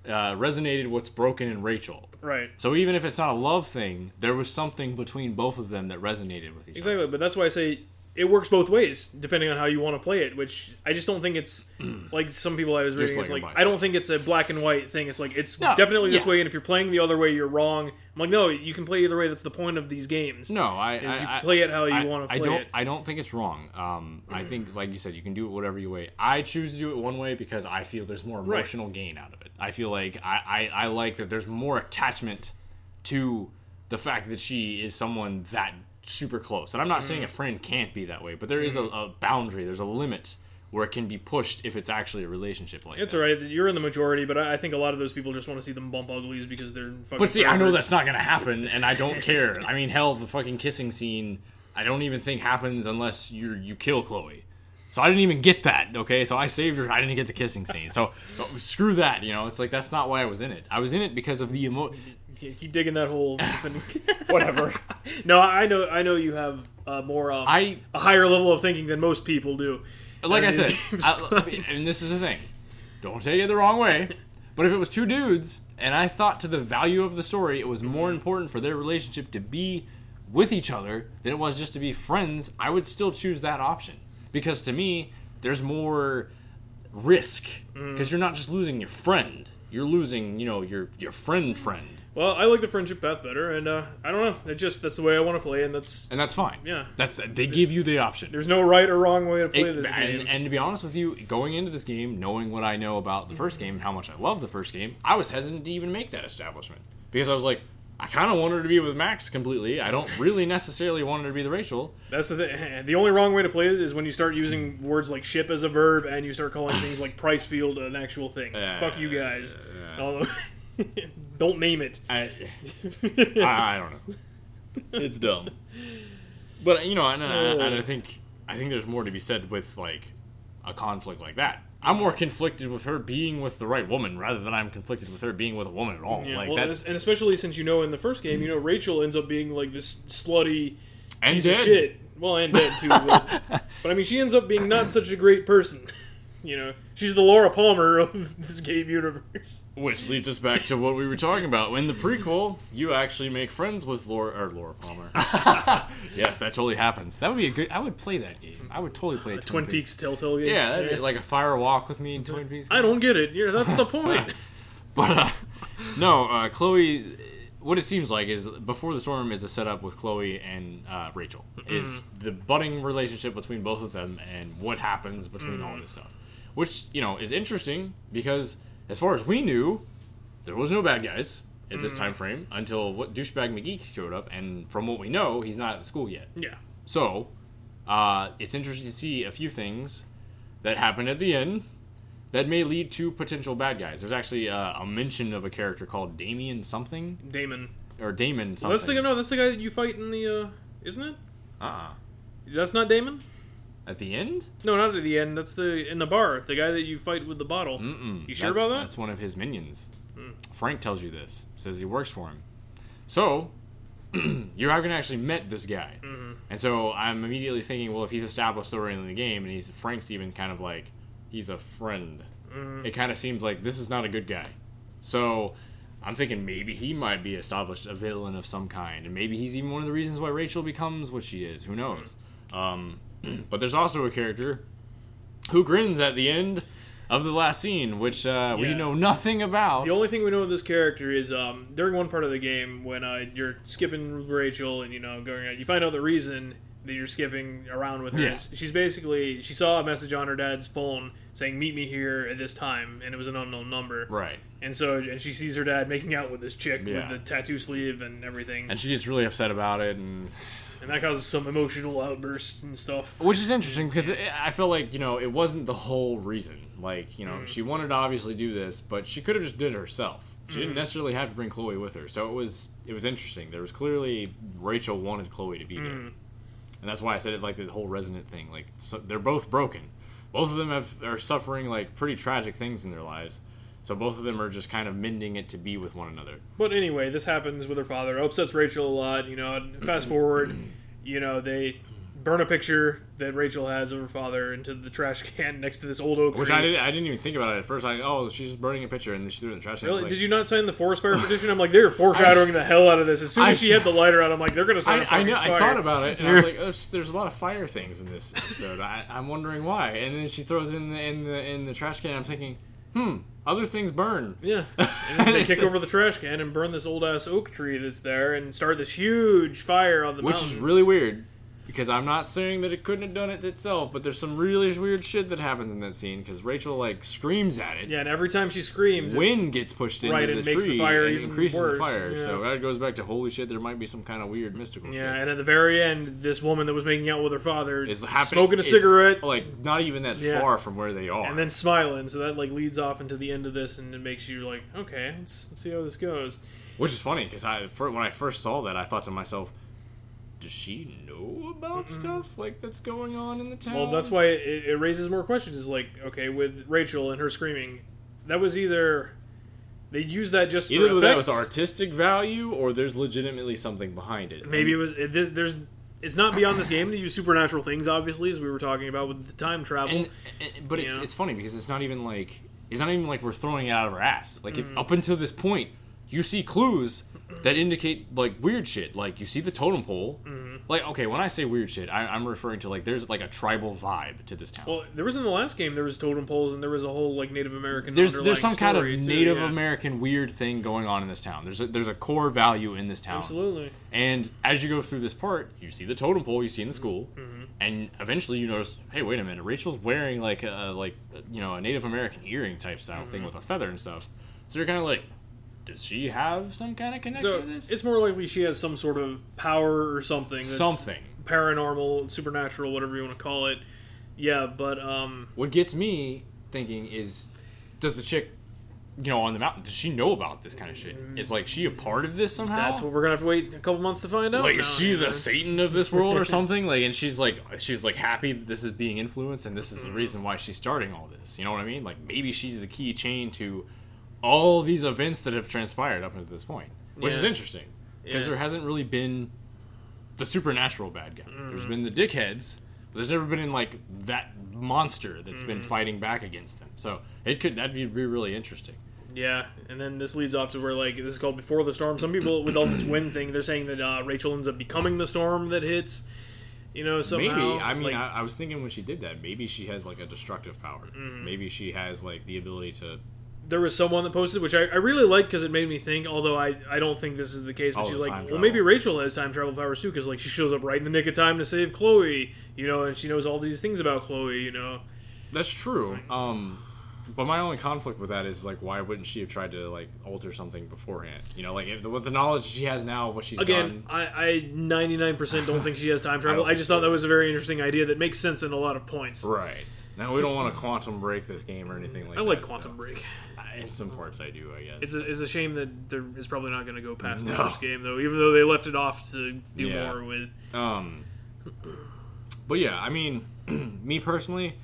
uh, resonated. What's broken in Rachel. right. So even if it's not a love thing, there was something between both of them that resonated with each other. Exactly, but that's why I say it works both ways depending on how you want to play it. Which I just don't think it's like some people I was reading. like It's a like bicycle. I don't think it's a black and white thing. It's like it's No, definitely this yeah. way, and if you're playing the other way, you're wrong. I'm like, no, you can play either way. That's the point of these games. No, I, Is I, you I- play it how you I- wanna I play don't. it. I don't think it's wrong. Um, I think, like you said, you can do it whatever you way. I choose to do it one way because I feel there's more emotional gain out of it. I feel like I, I, I like that there's more attachment to the fact that she is someone that super close. And I'm not Mm. saying a friend can't be that way, but there is a, a boundary. There's a limit where it can be pushed if it's actually a relationship like It's that. alright. You're in the majority, but I think a lot of those people just want to see them bump uglies because they're fucking. But see, I know that's not gonna happen, and I don't care. I mean, hell, the fucking kissing scene, I don't even think happens unless you you kill Chloe. So I didn't even get that. Okay, so I saved her. I didn't get the kissing scene. So, so screw that. You know, it's like that's not why I was in it. I was in it because of the emo. Keep digging that hole. Whatever. no, I know. I know you have uh, more. Um, I a higher level of thinking than most people do. like I said, I, and this is the thing. Don't take it the wrong way. But if it was two dudes, and I thought to the value of the story, it was more important for their relationship to be with each other than it was just to be friends, I would still choose that option. Because to me, there's more risk. Because you're not just losing your friend, you're losing, you know, your your friend friend. Well, I like the friendship path better, and uh, I don't know. It just that's the way I want to play, and that's And that's fine. Yeah. That's they give you the option. there's no right or wrong way to play It- this game. and, and to be honest with you, going into this game, knowing what I know about the first game and how much I love the first game, I was hesitant to even make that establishment because I was like, I kind of want her to be with Max completely. I don't really necessarily want her to be the Rachel. That's the thing. The only wrong way to play this is when you start using words like ship as a verb and you start calling things like Pricefield an actual thing. Uh, Fuck you guys. Although- don't name it. I, I, I don't know. It's dumb. But you know, and, and, and I think I think there's more to be said with like a conflict like that. I'm more conflicted with her being with the right woman rather than I'm conflicted with her being with a woman at all. Yeah, like well, that's and especially since you know in the first game, you know Rachel ends up being like this slutty and piece dead. of shit. Well, and dead too. but, but I mean, she ends up being not such a great person. You know, she's the Laura Palmer of this game universe. Which leads us back to what we were talking about. In the prequel, you actually make friends with Laura or Laura Palmer. yes, that totally happens. That would be a good. I would play that game. I would totally play a Twin Peaks Telltale game. Yeah, that'd be like a fire walk with me in Twin Peaks. I don't get it. Yeah, that's the point. But uh, no, uh, Chloe. What it seems like is before the storm is a setup with Chloe and uh, Rachel. Is the budding relationship between both of them and what happens between all this stuff, which you know is interesting because as far as we knew, there was no bad guys at this time frame until what douchebag McGee showed up, and from what we know, he's not at the school yet. yeah. So, uh, it's interesting to see a few things that happen at the end that may lead to potential bad guys. There's actually uh, a mention of a character called Damien something Damon. or Damon something. That's the no. That's the guy that you fight in the. uh Isn't it? uh-uh. That's not Damon. At the end? No, not at the end. That's the in the bar. The guy that you fight with the bottle. Mm-mm. You sure That's- about that? That's one of his minions. Frank tells you this. Says he works for him. So, you haven't actually met this guy. Mm-hmm. And so I'm immediately thinking, well, if he's established already in the game, and he's Frank's even kind of like he's a friend. Mm-hmm. It kind of seems like this is not a good guy. So I'm thinking maybe he might be established a villain of some kind, and maybe he's even one of the reasons why Rachel becomes what she is. Who knows? Um, but there's also a character who grins at the end of the last scene, which uh, we know nothing about. The only thing we know of this character is um, during one part of the game when uh, you're skipping Rachel and you know going out, you find out the reason that you're skipping around with her. Yeah. is She's basically she saw a message on her dad's phone saying "Meet me here at this time," and it was an unknown number. right. And so and she sees her dad making out with this chick Yeah. with the tattoo sleeve and everything, And she gets really upset about it, and and that causes some emotional outbursts and stuff. which is interesting because it, I feel like you know it wasn't the whole reason. Like you know Mm. she wanted to obviously do this, but she could have just did it herself. She Mm. didn't necessarily have to bring Chloe with her, so it was it was interesting. There was clearly Rachel wanted Chloe to be there, Mm. and that's why I said it like the whole resonant thing. Like so they're both broken. Both of them have are suffering like pretty tragic things in their lives. So both of them are just kind of mending it to be with one another. But anyway, this happens with her father. Upsets Rachel a lot. You know. Fast forward, you know they burn a picture that Rachel has of her father into the trash can next to this old oak Which tree. I didn't. I didn't even think about it at first. I oh, she's just burning a picture, and then she threw it in the trash. can. Really? like- Did you not sign the forest fire petition? I'm like, they're foreshadowing the hell out of this. As soon as I- she had the lighter out, I'm like, they're gonna start. I, I know. I thought about it, and I was like, there's, "There's a lot of fire things in this episode. I, I'm wondering why." And then she throws it in the in the in the trash can. I'm thinking, hmm, other things burn. Yeah. And then they kick over the trash can and burn this old ass oak tree that's there and start this huge fire on the which mountain. is really weird because I'm not saying that it couldn't have done it itself, but there's some really weird shit that happens in that scene because Rachel like screams at it. yeah, and every time she screams, Wind gets pushed into Right, the it makes the tree fire and even increases worse, the fire. yeah. So that goes back to holy shit. There might be some kind of weird mystical Yeah, shit. and at the very end, this woman that was making out with her father Is smoking a cigarette like not even that Yeah. far from where they are. and then smiling. So that like leads off into the end of this, and it makes you like, okay, let's, let's see how this goes. Which is funny because I when I first saw that, I thought to myself, "Does she know about stuff like that's going on in the town?" Well, that's why it, it raises more questions. Is like, okay, with Rachel and her screaming, that was either they used that just either for that was artistic value or there's legitimately something behind it. Maybe it was. It, there's-. It's not beyond this game to use supernatural things, obviously, as we were talking about with the time travel. and, and but it's it's funny because it's not even like it's not even like we're throwing it out of our ass. Like Mm. it, up until this point, you see clues that indicate like weird shit. Like you see the totem pole. Mm-hmm. Like okay, when I say weird shit, I, I'm referring to like there's like a tribal vibe to this town. well, there was in the last game. There was totem poles, and there was a whole like Native American. there's there's some kind of too, Native yeah. American weird thing going on in this town. There's a, there's a core value in this town. Absolutely. And as you go through this part, you see the totem pole you see in the school, Mm-hmm. and eventually you notice, hey, wait a minute, Rachel's wearing like a like you know a Native American earring type style Mm-hmm. thing with a feather and stuff. So you're kind of like, does she have some kind of connection So to this? it's more likely she has some sort of power or something. Something. paranormal, supernatural, whatever you want to call it. Yeah, but um, What gets me thinking is, does the chick, you know, on the mountain, does she know about this kind of shit? Is like she a part of this somehow? that's what we're gonna have to wait a couple months to find out. like now, is she the satan of this world or something like and she's like she's like happy that this is being influenced and this is Mm-hmm. the reason why she's starting all this you know what i mean like maybe she's the key chain to all these events that have transpired up until this point which is interesting because Yeah. there hasn't really been the supernatural bad guy there's Mm-hmm. been the dickheads but there's never been in like that monster that's Mm-hmm. been fighting back against them so it could that'd be, be really interesting Yeah, and then this leads off to where like this is called before the storm. Some people with all this wind thing, they're saying that uh, Rachel ends up becoming the storm that hits. You know, somehow. Maybe I mean like, I, I was thinking when she did that, maybe she has like a destructive power. Mm-hmm. Maybe she has like the ability to. There was someone that posted, which I, I really liked because it made me think. Although I, I don't think this is the case, but Oh, she's like, well, travel. maybe Rachel has time travel powers too, because like she shows up right in the nick of time to save Chloe. You know, and she knows all these things about Chloe. You know, That's true. Um, but my only conflict with that is like, why wouldn't she have tried to like alter something beforehand? You know, like if, with the knowledge she has now, what she's again, done. I, I 99% don't think she has time travel. don't I, just thought that was a very interesting idea that makes sense in a lot of points. Right. Now we don't want to quantum break this game or anything like that. I that. like Quantum so- Break. In some parts, I do. I guess. It's a, it's a shame that there is probably not going to go past the first game, though. Even though they left it off to do Yeah. more with. Um, but yeah, I mean, me personally,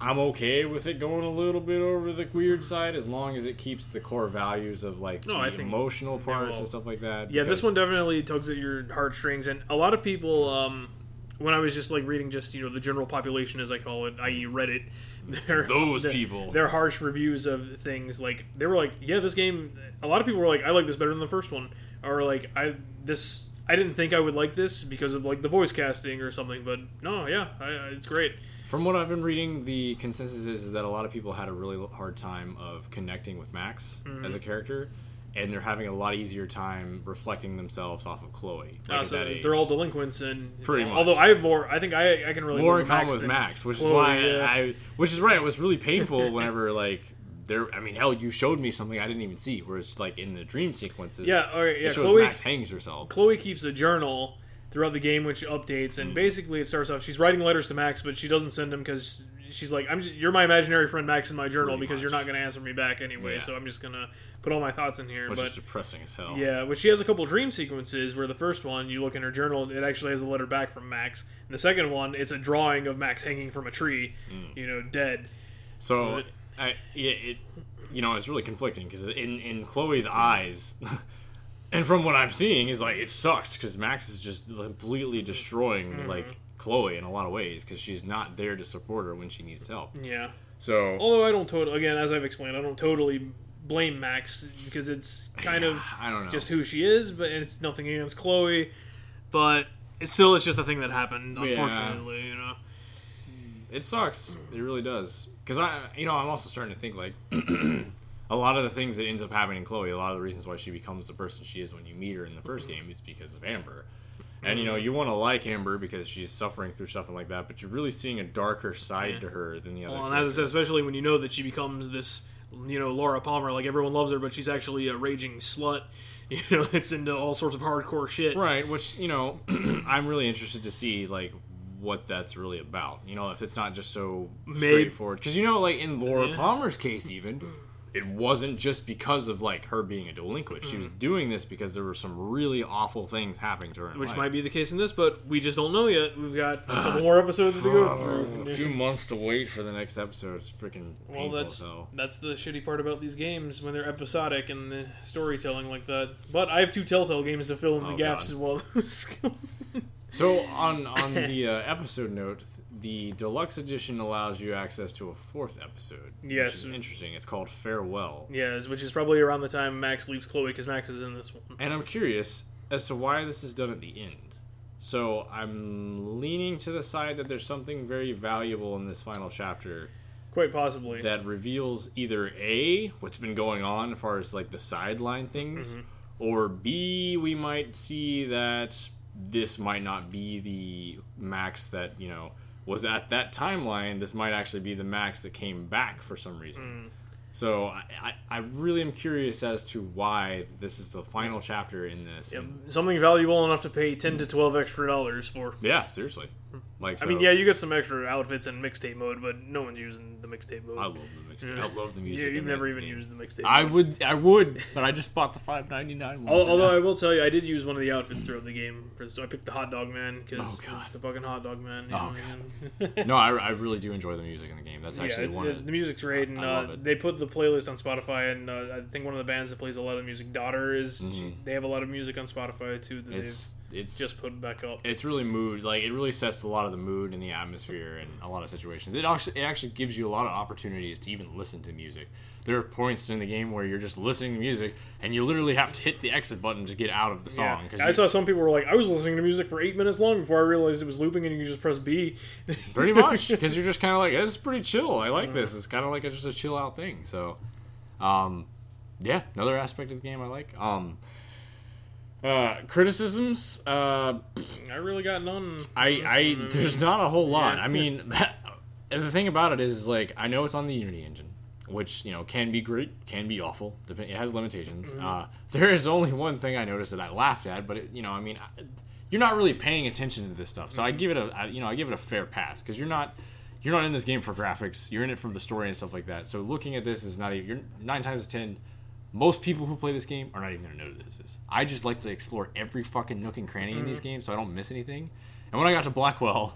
I'm okay with it going a little bit over the weird side as long as it keeps the core values of like No, the emotional parts and stuff like that. Yeah, this one definitely tugs at your heartstrings, and a lot of people, um, when I was just like reading just you know the general population as I call it, i.e. Reddit, their, Those their- people. their harsh reviews of things like they were like, yeah, this game. A lot of people were like, I like this better than the first one, or like I this. I didn't think I would like this because of like the voice casting or something, but no, yeah, I, I- it's great. From what I've been reading, the consensus is, is that a lot of people had a really hard time of connecting with Max Mm-hmm. as a character, and they're having a lot easier time reflecting themselves off of Chloe. Like at so they're all delinquents, and Pretty much. although I have more, I think I I can really more in common with Max, which Chloe, is why yeah. I, which is right. It was really painful whenever like there. I mean, hell, you showed me something I didn't even see, where it's like in the dream sequences. yeah, all right, yeah. Chloe Max hangs herself. Chloe keeps a journal throughout the game, which updates, and mm. basically it starts off. She's writing letters to Max, but she doesn't send them because she's like, "I'm just, you're my imaginary friend, Max, in my journal Pretty because you're not going to answer me back anyway. Yeah. So I'm just gonna put all my thoughts in here." Which but is depressing as hell. yeah, but she has a couple dream sequences where the first one, you look in her journal, it actually has a letter back from Max. And the second one, it's a drawing of Max hanging from a tree, Hmm. you know, dead. So, But- I, yeah, it, you know, it's really conflicting because in in Chloe's eyes, and from what I'm seeing, is like it sucks because Max is just completely destroying Mm-hmm. like Chloe in a lot of ways because she's not there to support her when she needs help. Yeah. So Although I don't totally, again, as I've explained, I don't totally blame Max because it's kind of I don't know. just who she is, but it's nothing against Chloe. But it's still, it's just a thing that happened, Yeah. unfortunately, you know. it sucks. It really does. Because I, you know, I'm also starting to think like a lot of the things that ends up happening in Chloe, a lot of the reasons why she becomes the person she is when you meet her in the 1st mm-hmm. game is because of Amber. And you know, mm. you want to like Amber because she's suffering through something like that, but you're really seeing a darker side Yeah. to her than the other. Well, and as I said, characters. especially when you know that she becomes this, you know, Laura Palmer, like everyone loves her, but she's actually a raging slut. You know, it's into all sorts of hardcore shit. Right, which you know, I'm really interested to see like what that's really about. You know, if it's not just so Maybe- straightforward. Because you know, like in Laura Yeah. Palmer's case, even it wasn't just because of like her being a delinquent. She was doing this because there were some really awful things happening to her. Which life. might be the case in this, but we just don't know yet. We've got a couple more episodes to go Oh, a through. few months to wait for the next episode. It's freaking Well, painful. that's so. that's the shitty part about these games when they're episodic and the storytelling like that. But I have two Telltale games to fill in the Oh, gaps God. as well. So on on the uh, episode note, the deluxe edition allows you access to a fourth episode. Yes. which is interesting. It's called Farewell. yes, which is probably around the time Max leaves Chloe because Max is in this one. And I'm curious as to why this is done at the end. So I'm leaning to the side that there's something very valuable in this final chapter Quite possibly. that reveals either A, what's been going on as far as like the sideline things, Mm-hmm. or B, we might see that this might not be the Max that, you know, was at that timeline. This might actually be the Max that came back for some reason. Mm. So I, I, I really am curious as to why this is the final chapter in this. Something valuable enough to pay ten to twelve extra dollars for. Yeah, seriously. Like, I mean, yeah, you get some extra outfits in mixtape mode, but no one's using the mixtape mode. I love the mixtape. Yeah. I love the music. In you've never even used the mixtape. I would, I would, but I just bought the five ninety nine one. Although I will tell you, I did use one of the outfits throughout the game. For so I picked the hot dog man because Oh, God. the fucking hot dog man. Oh, man. no, I, I really do enjoy the music in the game. That's yeah, actually it's, one. it- of the music's great, and uh, they put the playlist on Spotify. And uh, I think one of the bands that plays a lot of music, Daughter, is Mhm. they have a lot of music on Spotify too that it's it's just put back up. it's really mood like it really sets a lot of the mood and the atmosphere in a lot of situations. It actually it actually gives you a lot of opportunities to even listen to music. There are points in the game where you're just listening to music and you literally have to hit the exit button to get out of the Yeah. song. 'cause I you- saw some people were like, I was listening to music for eight minutes long before I realized it was looping, and you just press B. Pretty much, because you're just kind of like, this is pretty chill. I like this. It's kind of like a, just a chill out thing. So, um, yeah, another aspect of the game I like. Um, uh, criticisms. Uh, I really got none. I, I there's not a whole lot. Yeah. I mean, and the thing about it is like I know it's on the Unity engine, which you know can be great, can be awful. It has limitations. Mm-hmm. Uh, there is only one thing I noticed that I laughed at, but it, you know, I mean, I, you're not really paying attention to this stuff, so Mm-hmm. I give it a I, you know I give it a fair pass because you're not. You're not in this game for graphics. You're in it for the story and stuff like that. So looking at this is not even. You're nine times ten. Most people who play this game are not even going to know what this is. I just like to explore every fucking nook and cranny in these mm-hmm. games so I don't miss anything. And when I got to Blackwell,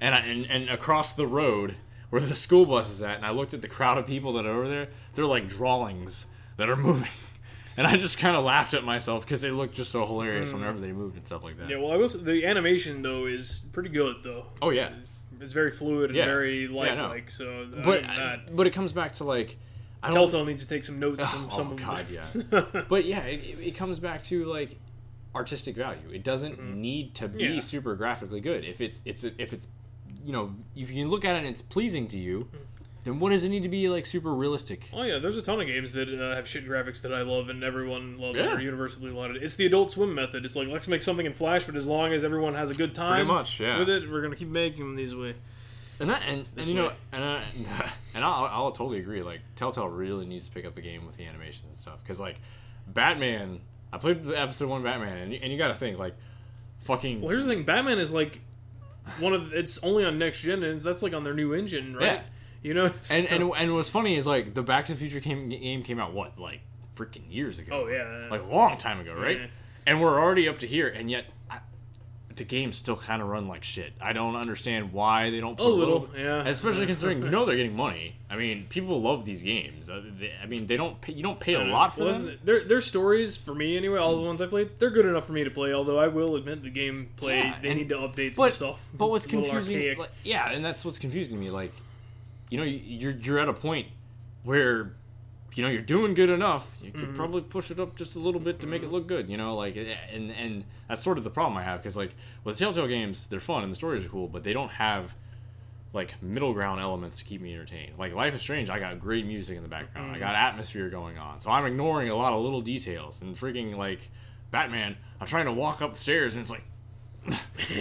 and, I, and and across the road where the school bus is at, and I looked at the crowd of people that are over there, they're like drawings that are moving. And I just kind of laughed at myself because they looked just so hilarious mm. whenever they moved and stuff like that. Yeah, well, I. Say, the animation though is pretty good though. Oh yeah, It's very fluid and Yeah. very Yeah, I lifelike. so, uh, but other than that, but it comes back to like I don't Telltale needs to take some notes from Oh, some of God, yeah. but yeah, it, it- comes back to like artistic value. It doesn't need to be Mm-hmm. Yeah. super graphically good. If it's it's if it's you know if you can look at it and it's pleasing to you, then what does it need to be like super realistic? Oh yeah, there's a ton of games that uh, have shit graphics that I love and everyone loves Yeah. or universally lauded. It's the Adult Swim method. It's like let's make something in Flash, but as long as everyone has a good time much, yeah. with it, we're gonna keep making them these way. And that and, and you know and uh, I, and I'll, I'll totally agree. Like Telltale really needs to pick up the game with the animations and stuff because like Batman. I played the episode one Batman, and you, and you got to think like fucking Well, here's the thing: Batman is like one of it's only on next gen, and that's like on their new engine, right? Yeah. You know, And, So- and and what's funny is like the Back to the Future came, game came out what like freaking years ago. oh yeah, like a long time ago, right? Yeah. And we're already up to here, and yet the games still kind of run like shit. I don't understand why they don't put A little, yeah. Especially considering you know they're getting money. I mean, people love these games. Uh, they- I mean, they don't pay, you don't pay a lot for Well, them. their their stories for me anyway. All the ones I played, they're good enough for me to play. Although I will admit the gameplay Yeah, they and- need to update some But stuff. but what's confusing? archaic. Like, yeah, and that's what's confusing me. Like, you know, you're you're at a point where you know you're doing good enough. You could Mm-hmm. probably push it up just a little bit to make it look good. You know, like and and that's sort of the problem I have because like with Telltale games, they're fun and the stories are cool, but they don't have like middle ground elements to keep me entertained. Like Life is Strange, I got great music in the background. I Mm-hmm. got atmosphere going on. So I'm ignoring a lot of little details. And freaking like Batman, I'm trying to walk up the stairs and it's like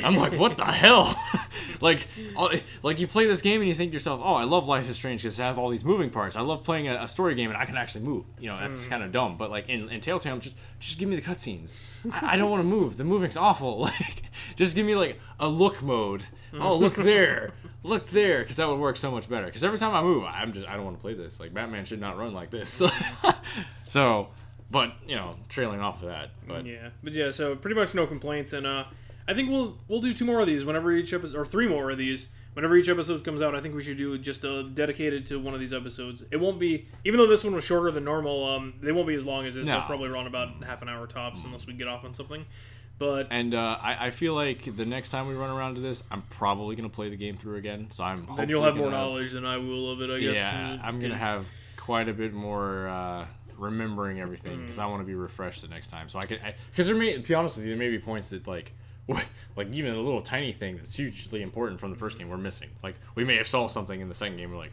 I'm like, what the hell? like, all- like you play this game and you think to yourself, oh, I love Life is Strange because I have all these moving parts. I love playing a, a story game and I can actually move. You know, that's kind of dumb. But like in, in Telltale, just just give me the cutscenes. I, I don't want to move. The moving's awful. Like, just give me like a look mode. Oh, look there, look there, because that would work so much better. Because every time I move, I'm just I don't want to play this. Like Batman should not run like this. so, but you know, trailing off of that, but yeah, but yeah, so pretty much no complaints, and uh, I think we'll we'll do two more of these whenever each episode, or three more of these whenever each episode comes out. I think we should do just a dedicated to one of these episodes. It won't be, even though this one was shorter than normal. Um, they won't be as long as this. No. They'll probably run about half an hour tops, unless we get off on something. But And uh, I, I feel like the next time we run around to this, I'm probably gonna play the game through again. So I'm. then you'll have more gonna knowledge than I will of it. I guess. Yeah, I'm gonna have quite a bit more uh, remembering everything because I want to be refreshed the next time. So I can, because there may, to be honest with you, there may be points that like. Like even a little tiny thing that's hugely important from the first game we're missing. Like we may have solved something in the second game. We're like,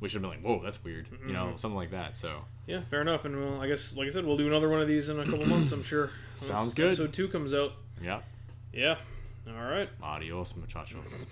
we should have been like, whoa, that's weird. You know, mm-hmm. something like that. So Yeah, fair enough. And well, I guess, like I said, we'll do another one of these in a couple months. I'm sure. Sounds good. So two comes out. yeah, Yeah. All right. adios muchachos.